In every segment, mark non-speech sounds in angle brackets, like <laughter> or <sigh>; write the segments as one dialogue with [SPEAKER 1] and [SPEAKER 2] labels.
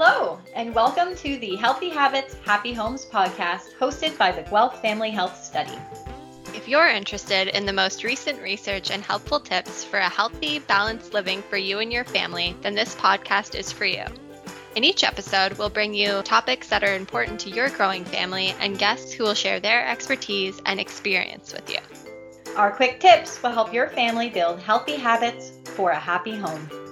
[SPEAKER 1] Hello, and welcome to the Healthy Habits, Happy Homes podcast hosted by the Guelph Family Health Study.
[SPEAKER 2] If you're interested in the most recent research and helpful tips for a healthy, balanced living for you and your family, then this podcast is for you. In each episode, we'll bring you topics that are important to your growing family and guests who will share their expertise and experience with you.
[SPEAKER 1] Our quick tips will help your family build healthy habits for a happy home.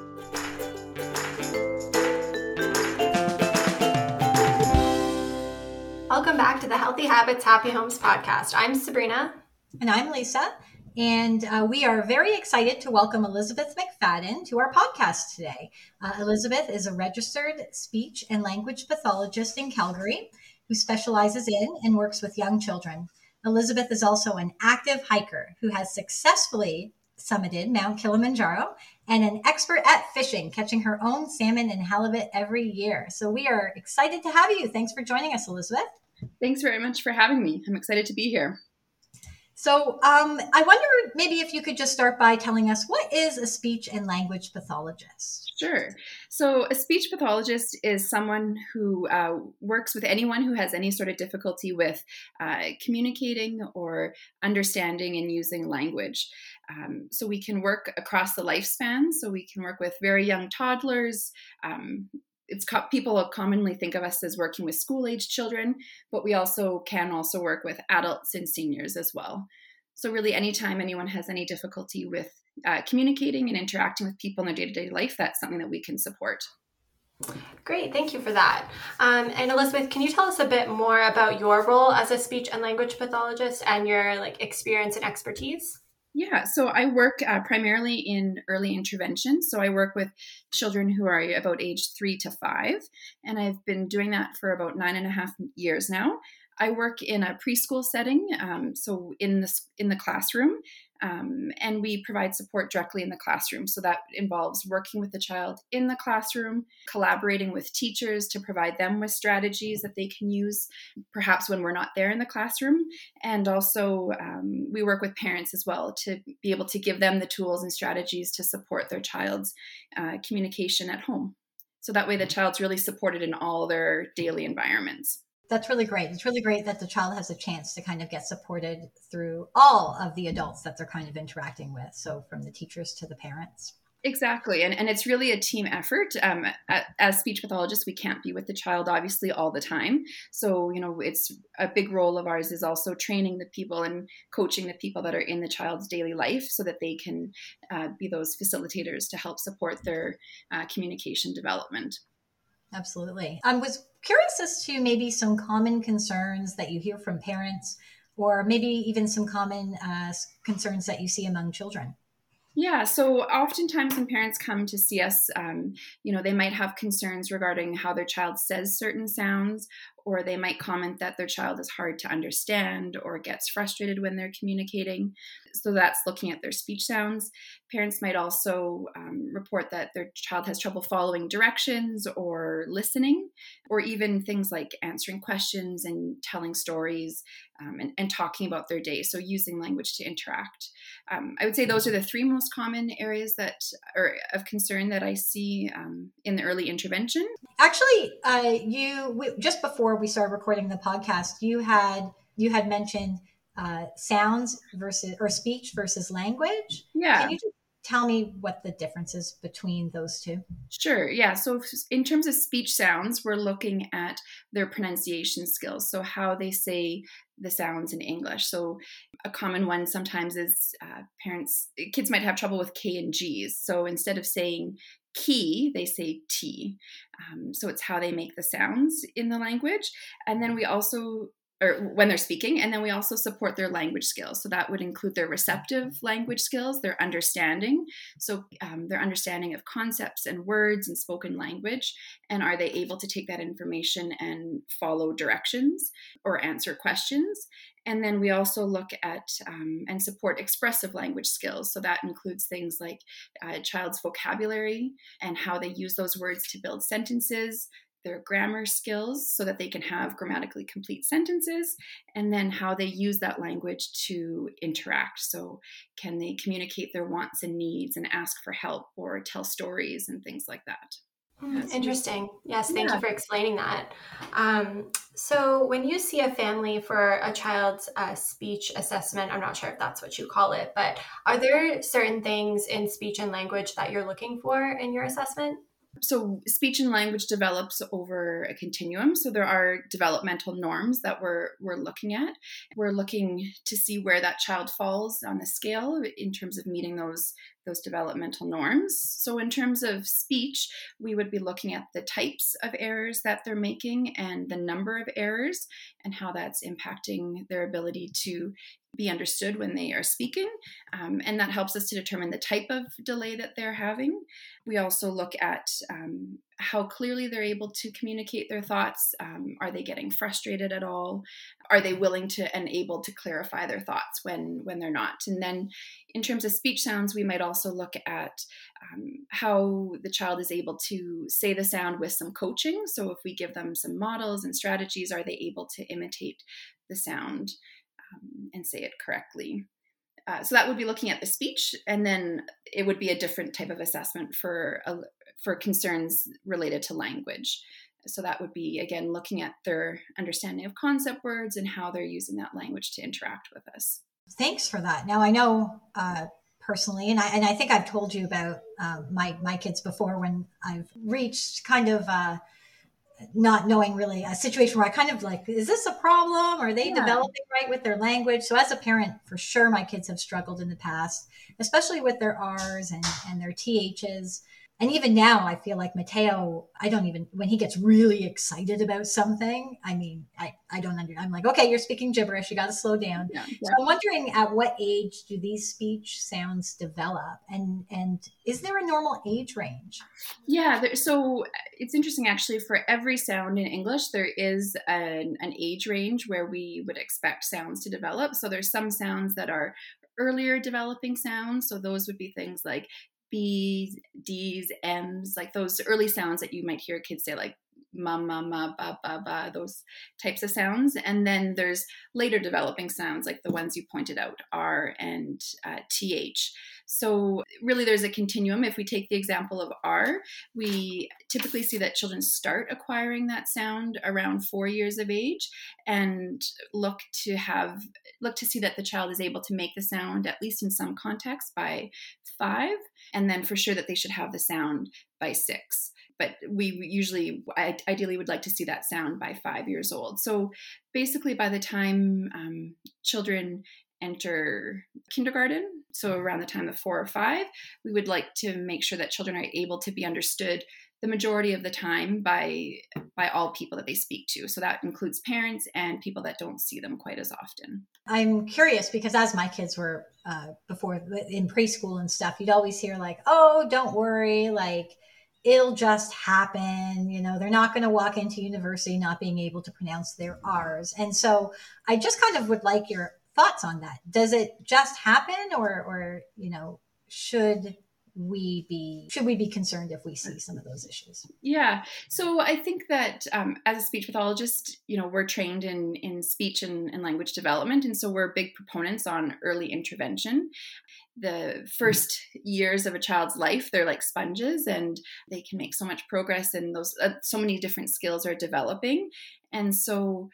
[SPEAKER 3] Welcome back to the Healthy Habits, Happy Homes podcast. I'm Sabrina.
[SPEAKER 4] And I'm Lisa. And uh, we are very excited to welcome Elizabeth McFadden to our podcast today. Uh, Elizabeth is a registered speech and language pathologist in Calgary who specializes in and works with young children. Elizabeth is also an active hiker who has successfully summited Mount Kilimanjaro and an expert at fishing, catching her own salmon and halibut every year. So we are excited to have you. Thanks for joining us, Elizabeth.
[SPEAKER 5] Thanks very much for having me. I'm excited to be here.
[SPEAKER 4] So, um, I wonder maybe if you could just start by telling us what is a speech and language pathologist?
[SPEAKER 5] Sure. So, a speech pathologist is someone who uh, works with anyone who has any sort of difficulty with uh, communicating or understanding and using language. Um, so, we can work across the lifespan. So, we can work with very young toddlers, um, it's people commonly think of us as working with school age children, but we also can also work with adults and seniors as well. So really, anytime anyone has any difficulty with uh, communicating and interacting with people in their day to day life, that's something that we can support.
[SPEAKER 3] Great, thank you for that. Um, and Elizabeth, can you tell us a bit more about your role as a speech and language pathologist and your like experience and expertise?
[SPEAKER 5] Yeah, so I work uh, primarily in early intervention. So I work with children who are about age three to five, and I've been doing that for about nine and a half years now. I work in a preschool setting, um, so in the in the classroom, um, and we provide support directly in the classroom. So that involves working with the child in the classroom, collaborating with teachers to provide them with strategies that they can use, perhaps when we're not there in the classroom. And also, um, we work with parents as well to be able to give them the tools and strategies to support their child's uh, communication at home. So that way, the child's really supported in all their daily environments
[SPEAKER 4] that's really great. It's really great that the child has a chance to kind of get supported through all of the adults that they're kind of interacting with. So from the teachers to the parents.
[SPEAKER 5] Exactly. And, and it's really a team effort. Um, as speech pathologists, we can't be with the child obviously all the time. So, you know, it's a big role of ours is also training the people and coaching the people that are in the child's daily life so that they can uh, be those facilitators to help support their uh, communication development.
[SPEAKER 4] Absolutely. I was curious as to maybe some common concerns that you hear from parents, or maybe even some common uh, concerns that you see among children.
[SPEAKER 5] Yeah, so oftentimes when parents come to see us, um, you know, they might have concerns regarding how their child says certain sounds, or they might comment that their child is hard to understand or gets frustrated when they're communicating. So that's looking at their speech sounds. Parents might also um, report that their child has trouble following directions or listening, or even things like answering questions and telling stories um, and, and, talking about their day. So using language to interact. Um, I would say those are the three most common areas that are of concern that I see um, in the early intervention.
[SPEAKER 4] Actually, uh, you just before we started recording the podcast, you had you had mentioned uh, sounds versus or speech versus language.
[SPEAKER 5] Yeah.
[SPEAKER 4] Can you just tell me what the difference is between those two?
[SPEAKER 5] Sure. Yeah. So, in terms of speech sounds, we're looking at their pronunciation skills. So, how they say the sounds in English. So, a common one sometimes is uh, parents, kids might have trouble with K and G's. So, instead of saying key, they say T. Um, so it's how they make the sounds in the language. And then we also or when they're speaking and then we also support their language skills. So that would include their receptive language skills their understanding. So um, their understanding of concepts and words and spoken language and are they able to take that information and follow directions or answer questions? And then we also look at um, and support expressive language skills. So that includes things like a child's vocabulary and how they use those words to build sentences, their grammar skills so that they can have grammatically complete sentences, and then how they use that language to interact. So, can they communicate their wants and needs and ask for help or tell stories and things like that?
[SPEAKER 3] Mm, interesting. Yes, thank yeah. you for explaining that. Um, so, when you see a family for a child's uh, speech assessment, I'm not sure if that's what you call it, but are there certain things in speech and language that you're looking for in your assessment?
[SPEAKER 5] So, speech and language develops over a continuum. So, there are developmental norms that we're, we're looking at. We're looking to see where that child falls on the scale in terms of meeting those those developmental norms. So, in terms of speech, we would be looking at the types of errors that they're making and the number of errors and how that's impacting their ability to be understood when they are speaking. Um, and that helps us to determine the type of delay that they're having. We also look at um, how clearly they're able to communicate their thoughts. Um, are they getting frustrated at all? Are they willing to and able to clarify their thoughts when when they're not? And then, in terms of speech sounds, we might also look at um, how the child is able to say the sound with some coaching. So, if we give them some models and strategies, are they able to imitate the sound um, and say it correctly? Uh, so that would be looking at the speech, and then it would be a different type of assessment for a, for concerns related to language. So that would be again looking at their understanding of concept words and how they're using that language to interact with us.
[SPEAKER 4] Thanks for that. Now I know uh, personally, and I and I think I've told you about uh, my my kids before when I've reached kind of. Uh, not knowing really a situation where I kind of like, is this a problem? Are they yeah. developing right with their language? So as a parent, for sure, my kids have struggled in the past, especially with their R's and, and their THs and even now i feel like mateo i don't even when he gets really excited about something i mean i i don't under i'm like okay you're speaking gibberish you got to slow down yeah, yeah. so i'm wondering at what age do these speech sounds develop and and is there a normal age range
[SPEAKER 5] yeah there, so uh, it's interesting actually for every sound in english there is an, an age range where we would expect sounds to develop so there's some sounds that are earlier developing sounds. So those would be things like B's, D's, M's, like those early sounds that you might hear kids say, like ma, ma, ma, ba, ba, ba, those types of sounds. And then there's later developing sounds, like the ones you pointed out, R and uh, TH. So, really, there's a continuum. If we take the example of R, we typically see that children start acquiring that sound around four years of age and look to have look to see that the child is able to make the sound at least in some context by five and then for sure that they should have the sound by six but we usually ideally would like to see that sound by five years old so basically by the time um, children enter kindergarten so around the time of four or five we would like to make sure that children are able to be understood the majority of the time by by all people that they speak to. So that includes parents and people that don't see them quite as often.
[SPEAKER 4] I'm curious because as my kids were uh, before in preschool and stuff you'd always hear like oh don't worry like it'll just happen you know they're not going to walk into university not being able to pronounce their r's. And so i just kind of would like your thoughts on that. Does it just happen or or you know should we be should we be concerned if we see some of those issues?
[SPEAKER 5] Yeah. So i think that um, as a speech pathologist you know we're trained in in speech and, and language development. And so we're big proponents on early intervention. The first years of a child's life they're like sponges and they can make so much progress and those uh, so many different skills are developing. And so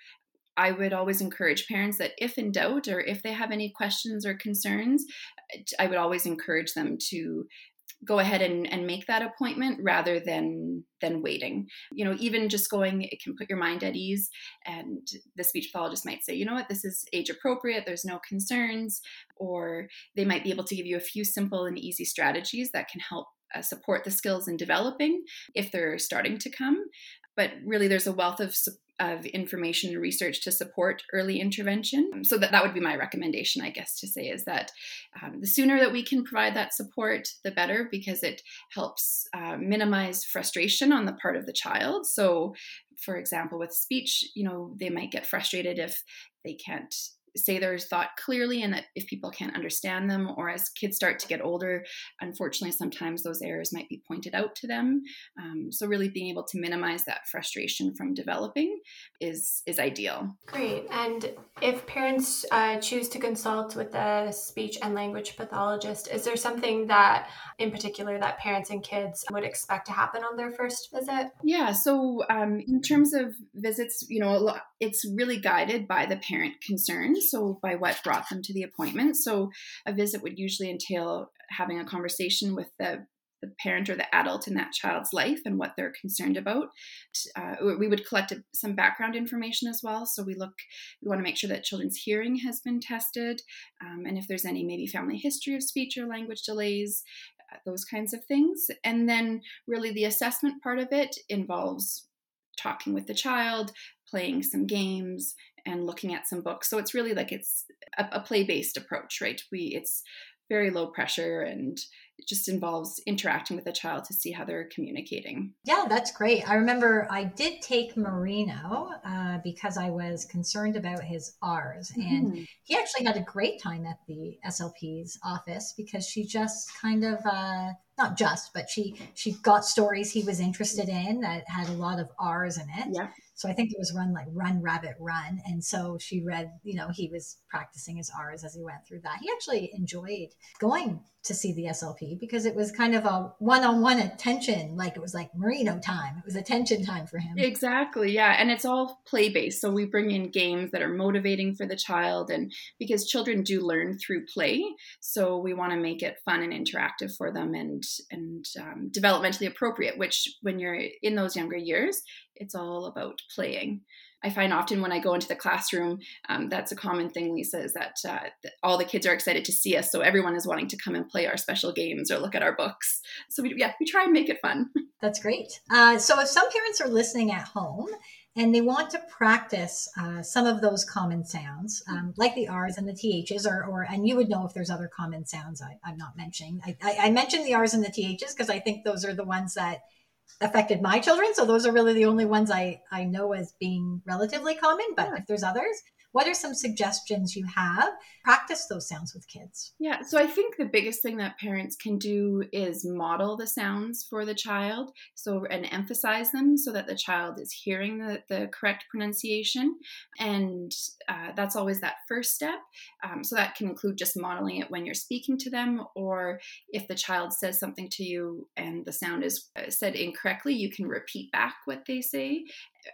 [SPEAKER 5] I would always encourage parents that if in doubt or if they have any questions or concerns, I would always encourage them to go ahead and, and make that appointment rather than than waiting. You know even just going it can put your mind at ease and the speech pathologist might say you know what? This is age appropriate. There's no concerns. Or they might be able to give you a few simple and easy strategies that can help uh, support the skills in developing if they're starting to come but really there's a wealth of of information and research to support early intervention. So that, that would be my recommendation, I guess, to say is that um, the sooner that we can provide that support, the better, because it helps uh, minimize frustration on the part of the child. So, for example, with speech, you know, they might get frustrated if they can't say their thought clearly and that if people can't understand them or as kids start to get older unfortunately sometimes those errors might be pointed out to them. Um, so really being able to minimize that frustration from developing is is ideal.
[SPEAKER 3] Great. And if parents uh, choose to consult with a speech and language pathologist is there something that in particular that parents and kids would expect to happen on their first visit?
[SPEAKER 5] Yeah so um, in terms of visits you know it's really guided by the parent concerns so by what brought them to the appointment. So a visit would usually entail having a conversation with the the parent or the adult in that child's life and what they're concerned about. Uh, we would collect some background information as well. So we look, we want to make sure that children's hearing has been tested, um, and if there's any maybe family history of speech or language delays, uh, those kinds of things. And then really the assessment part of it involves talking with the child, playing some games, and looking at some books. So it's really like it's a, a play based approach, right? We it's very low pressure and it just involves interacting with the child to see how they're communicating.
[SPEAKER 4] Yeah, that's great. I remember I did take Marino uh, because I was concerned about his R's, and mm. he actually had a great time at the SLP's office because she just kind of. Uh, not just, but she she got stories he was interested in that had a lot of R's in it.
[SPEAKER 5] Yeah.
[SPEAKER 4] So I think it was run like Run Rabbit Run. And so she read, you know, he was practicing his R's as he went through that. He actually enjoyed going to see the SLP because it was kind of a one-on-one attention like it was like Marino time. It was attention time for him.
[SPEAKER 5] Exactly yeah and it's all play based so we bring in games that are motivating for the child and because children do learn through play so we want to make it fun and interactive for them and and um, developmentally appropriate which when you're in those younger years it's all about playing I find often when I go into the classroom, um, that's a common thing, Lisa, is that, uh, that, all the kids are excited to see us. So everyone is wanting to come and play our special games or look at our books. So we, yeah, we try and make it fun. <laughs>
[SPEAKER 4] That's great. Uh, so if some parents are listening at home and they want to practice uh, some of those common sounds, um, like the R's and the THs, or, or and you would know if there's other common sounds I, am not mentioning. I, I, I mentioned the R's and the THs because I think those are the ones that affected my children. So those are really the only ones I, I know as being relatively common. But yeah. if there's others, what are some suggestions you have? Practice those sounds with kids.
[SPEAKER 5] Yeah, so I think the biggest thing that parents can do is model the sounds for the child. So, and emphasize them so that the child is hearing the, the correct pronunciation. And uh, that's always that first step. Um, so, that can include just modeling it when you're speaking to them, or if the child says something to you and the sound is uh, said incorrectly, you can repeat back what they say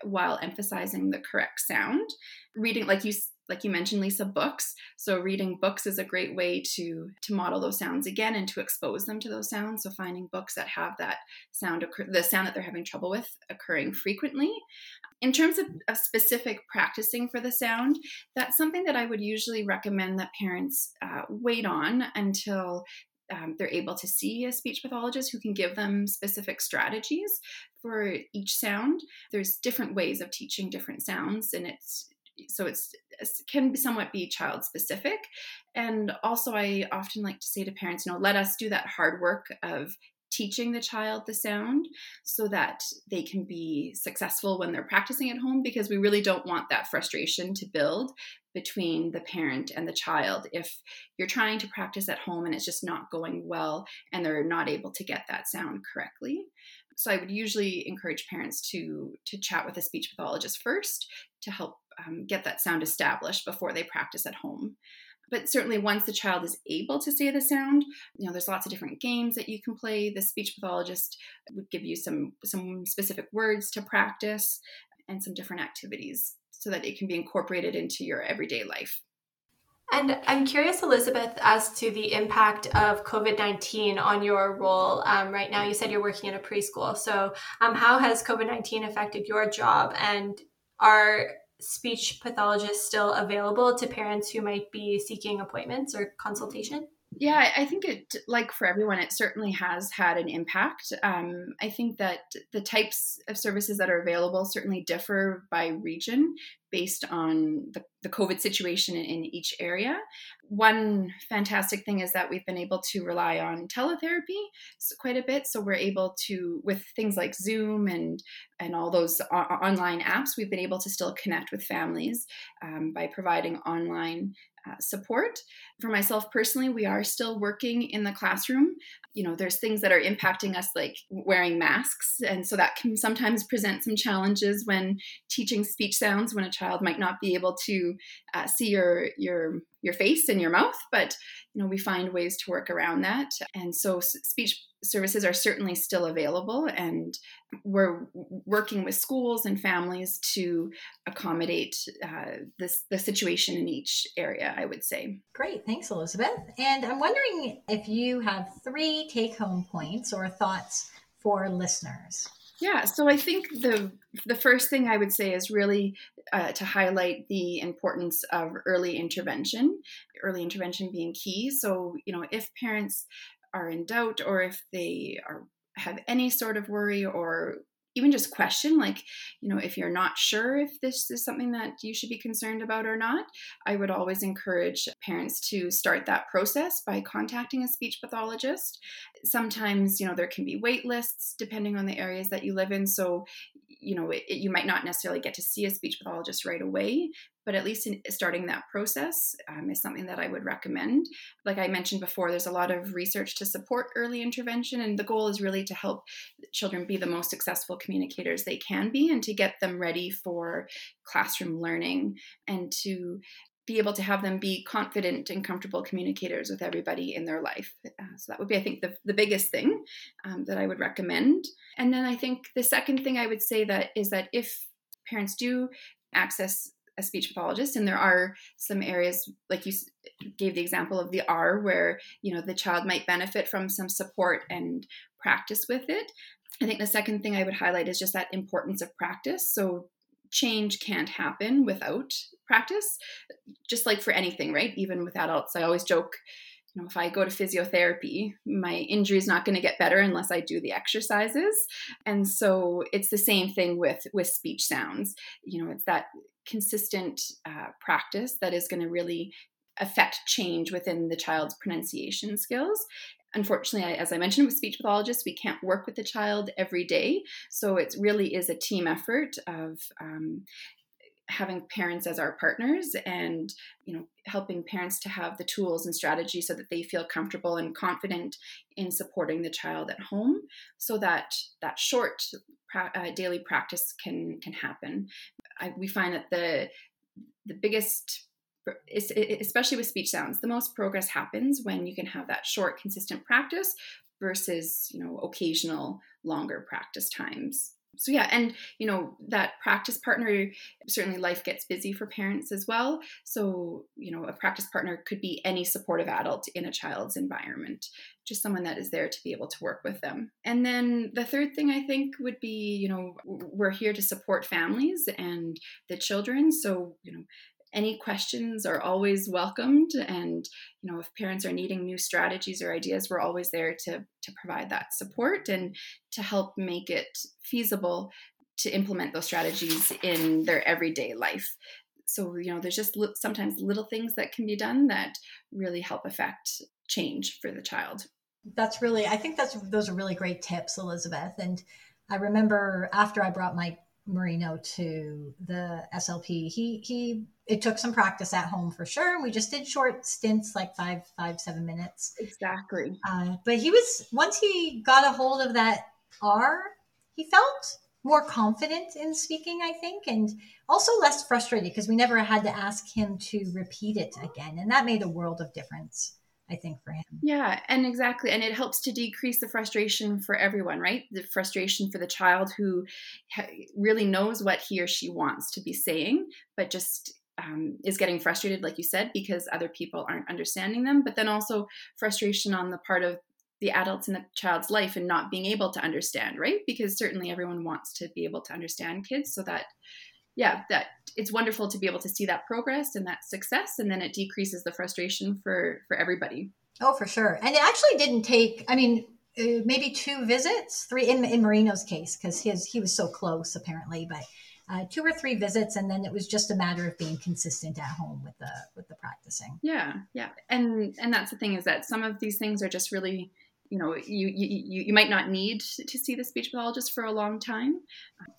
[SPEAKER 5] while emphasizing the correct sound. Reading, like you like you mentioned lisa books. So reading books is a great way to to model those sounds again and to expose them to those sounds. So finding books that have that sound occur, the sound that they're having trouble with occurring frequently. In terms of, of specific practicing for the sound that's something that i would usually recommend that parents uh, wait on until um, they're able to see a speech pathologist who can give them specific strategies for each sound. There's different ways of teaching different sounds, and it's so it's it can somewhat be child specific. And also, I often like to say to parents, you know, let us do that hard work of teaching the child the sound so that they can be successful when they're practicing at home because we really don't want that frustration to build between the parent and the child if you're trying to practice at home and it's just not going well and they're not able to get that sound correctly. So i would usually encourage parents to to chat with a speech pathologist first to help um, get that sound established before they practice at home. But certainly once the child is able to say the sound you know there's lots of different games that you can play. The speech pathologist would give you some some specific words to practice and some different activities so that it can be incorporated into your everyday life
[SPEAKER 3] and I'm curious, Elizabeth, as to the impact of COVID 19 on your role. Um, right now, you said you're working in a preschool. So, um, how has COVID 19 affected your job? And are speech pathologists still available to parents who might be seeking appointments or consultation?
[SPEAKER 5] Yeah, I think it, like for everyone, it certainly has had an impact. Um, I think that the types of services that are available certainly differ by region based on the, the COVID situation in, each area. One fantastic thing is that we've been able to rely on teletherapy quite a bit. So we're able to, with things like Zoom and and all those o- online apps, we've been able to still connect with families um, by providing online support. For myself personally, we are still working in the classroom. You know, there's things that are impacting us, like wearing masks. And so that can sometimes present some challenges when teaching speech sounds when a child might not be able to uh, see your, your, your face and your mouth. But, you know, we find ways to work around that. And so speech services are certainly still available and we're working with schools and families to accommodate uh, this the situation in each area i would say.
[SPEAKER 4] Great. Thanks elizabeth. And i'm wondering if you have three take home points or thoughts for listeners.
[SPEAKER 5] Yeah so i think the the first thing i would say is really uh, to highlight the importance of early intervention early intervention being key. So you know if parents are in doubt or if they are have any sort of worry or even just question like you know if you're not sure if this is something that you should be concerned about or not i would always encourage parents to start that process by contacting a speech pathologist. Sometimes you know there can be wait lists depending on the areas that you live in. So you know it, you might not necessarily get to see a speech pathologist right away but at least in starting that process um, is something that I would recommend. Like I mentioned before, there's a lot of research to support early intervention, and the goal is really to help children be the most successful communicators they can be and to get them ready for classroom learning and to be able to have them be confident and comfortable communicators with everybody in their life. Uh, so that would be, I think, the, the biggest thing um, that I would recommend. And then I think the second thing I would say that is that if parents do access a speech pathologist and there are some areas like you gave the example of the r where you know the child might benefit from some support and practice with it i think the second thing i would highlight is just that importance of practice so change can't happen without practice just like for anything right? Even with adults i always joke you know if i go to physiotherapy my injury is not going to get better unless i do the exercises. And so it's the same thing with with speech sounds. You know it's that consistent uh, practice that is going to really affect change within the child's pronunciation skills. Unfortunately, as I mentioned with speech pathologists, we can't work with the child every day. So it really is a team effort of um, having parents as our partners and you know helping parents to have the tools and strategies so that they feel comfortable and confident in supporting the child at home so that that short uh, daily practice can can happen I, we find that the the biggest especially with speech sounds the most progress happens when you can have that short consistent practice versus you know occasional longer practice times. So yeah and you know that practice partner certainly life gets busy for parents as well. So you know a practice partner could be any supportive adult in a child's environment just someone that is there to be able to work with them. And then the third thing i think would be you know we're here to support families and the children. So you know any questions are always welcomed. And you know if parents are needing new strategies or ideas we're always there to to provide that support and to help make it feasible to implement those strategies in their everyday life. So you know there's just sometimes little things that can be done that really help affect change for the child.
[SPEAKER 4] That's really i think that's those are really great tips elizabeth. And i remember after i brought my Marino to the SLP. He he it took some practice at home for sure. We just did short stints, like five five seven minutes.
[SPEAKER 5] Exactly.
[SPEAKER 4] Uh, but he was once he got a hold of that R, he felt more confident in speaking, I think, and also less frustrated because we never had to ask him to repeat it again, and that made a world of difference. I think for him.
[SPEAKER 5] Yeah, and exactly. And it helps to decrease the frustration for everyone, right? The frustration for the child who really knows what he or she wants to be saying, but just um, is getting frustrated, like you said, because other people aren't understanding them. But then also frustration on the part of the adults in the child's life and not being able to understand, right? Because certainly everyone wants to be able to understand kids so that yeah, that it's wonderful to be able to see that progress and that success, and then it decreases the frustration for for everybody.
[SPEAKER 4] Oh, for sure. And it actually didn't take. I mean, uh, maybe two visits, three in in Marino's case because his he was so close apparently, but uh, two or three visits, and then it was just a matter of being consistent at home with the with the practicing.
[SPEAKER 5] Yeah, yeah, and and that's the thing is that some of these things are just really you know you, you you might not need to see the speech pathologist for a long time.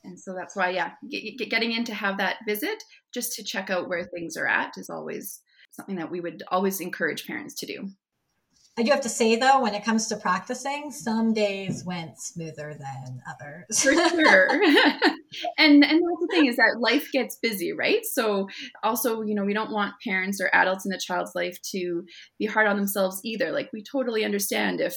[SPEAKER 5] And so that's why yeah get, getting in to have that visit just to check out where things are at is always something that we would always encourage parents to do
[SPEAKER 4] I do have to say though, when it comes to practicing, some days went smoother than others.
[SPEAKER 5] For sure. <laughs> and and that's the thing is that life gets busy, right? So also, you know, we don't want parents or adults in the child's life to be hard on themselves either. Like we totally understand if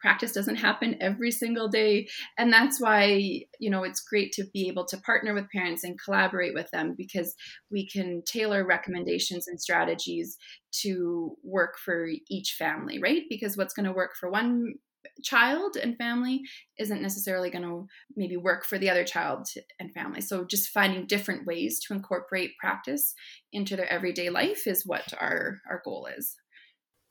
[SPEAKER 5] practice doesn't happen every single day and that's why you know it's great to be able to partner with parents and collaborate with them because we can tailor recommendations and strategies to work for each family right because what's going to work for one child and family isn't necessarily going to maybe work for the other child and family. So just finding different ways to incorporate practice into their everyday life is what our our goal is.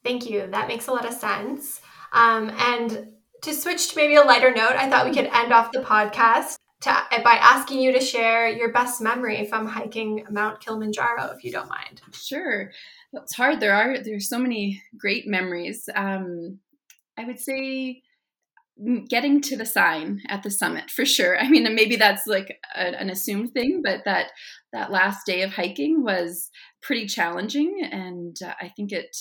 [SPEAKER 3] Thank you. That makes a lot of sense. Um, and to switch to maybe a lighter note, I thought we could end off the podcast to, by asking you to share your best memory from hiking Mount Kilimanjaro, if you don't mind.
[SPEAKER 5] Sure, it's hard. There are there's so many great memories. Um, I would say getting to the sign at the summit for sure. I mean, maybe that's like a, an assumed thing, but that that last day of hiking was pretty challenging, and uh, I think it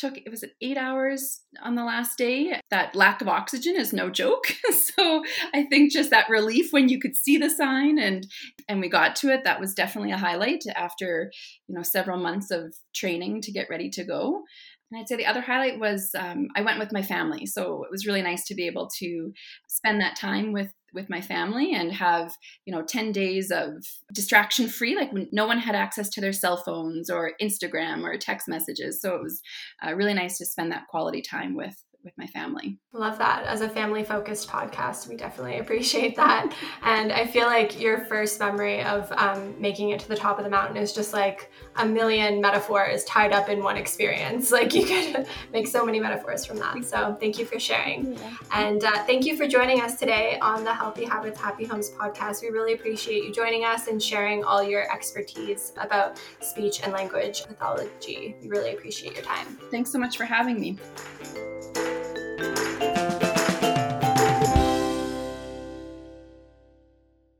[SPEAKER 5] took it was eight hours on the last day. That lack of oxygen is no joke. <laughs> So i think just that relief when you could see the sign and and we got to it that was definitely a highlight after you know several months of training to get ready to go. And I'd say the other highlight was um, I went with my family, so it was really nice to be able to spend that time with with my family and have you know 10 days of distraction free like no one had access to their cell phones or instagram or text messages. So it was uh, really nice to spend that quality time with with my family.
[SPEAKER 3] Love that. As a family focused podcast, we definitely appreciate that. and I feel like your first memory of um, making it to the top of the mountain is just like a million metaphors tied up in one experience. <laughs> Like you could <laughs> make so many metaphors from that. So thank you for sharing. Yeah. And uh, thank you for joining us today on the Healthy Habits, Happy Homes podcast. We really appreciate you joining us and sharing all your expertise about speech and language pathology. We really appreciate your time.
[SPEAKER 5] Thanks so much for having me.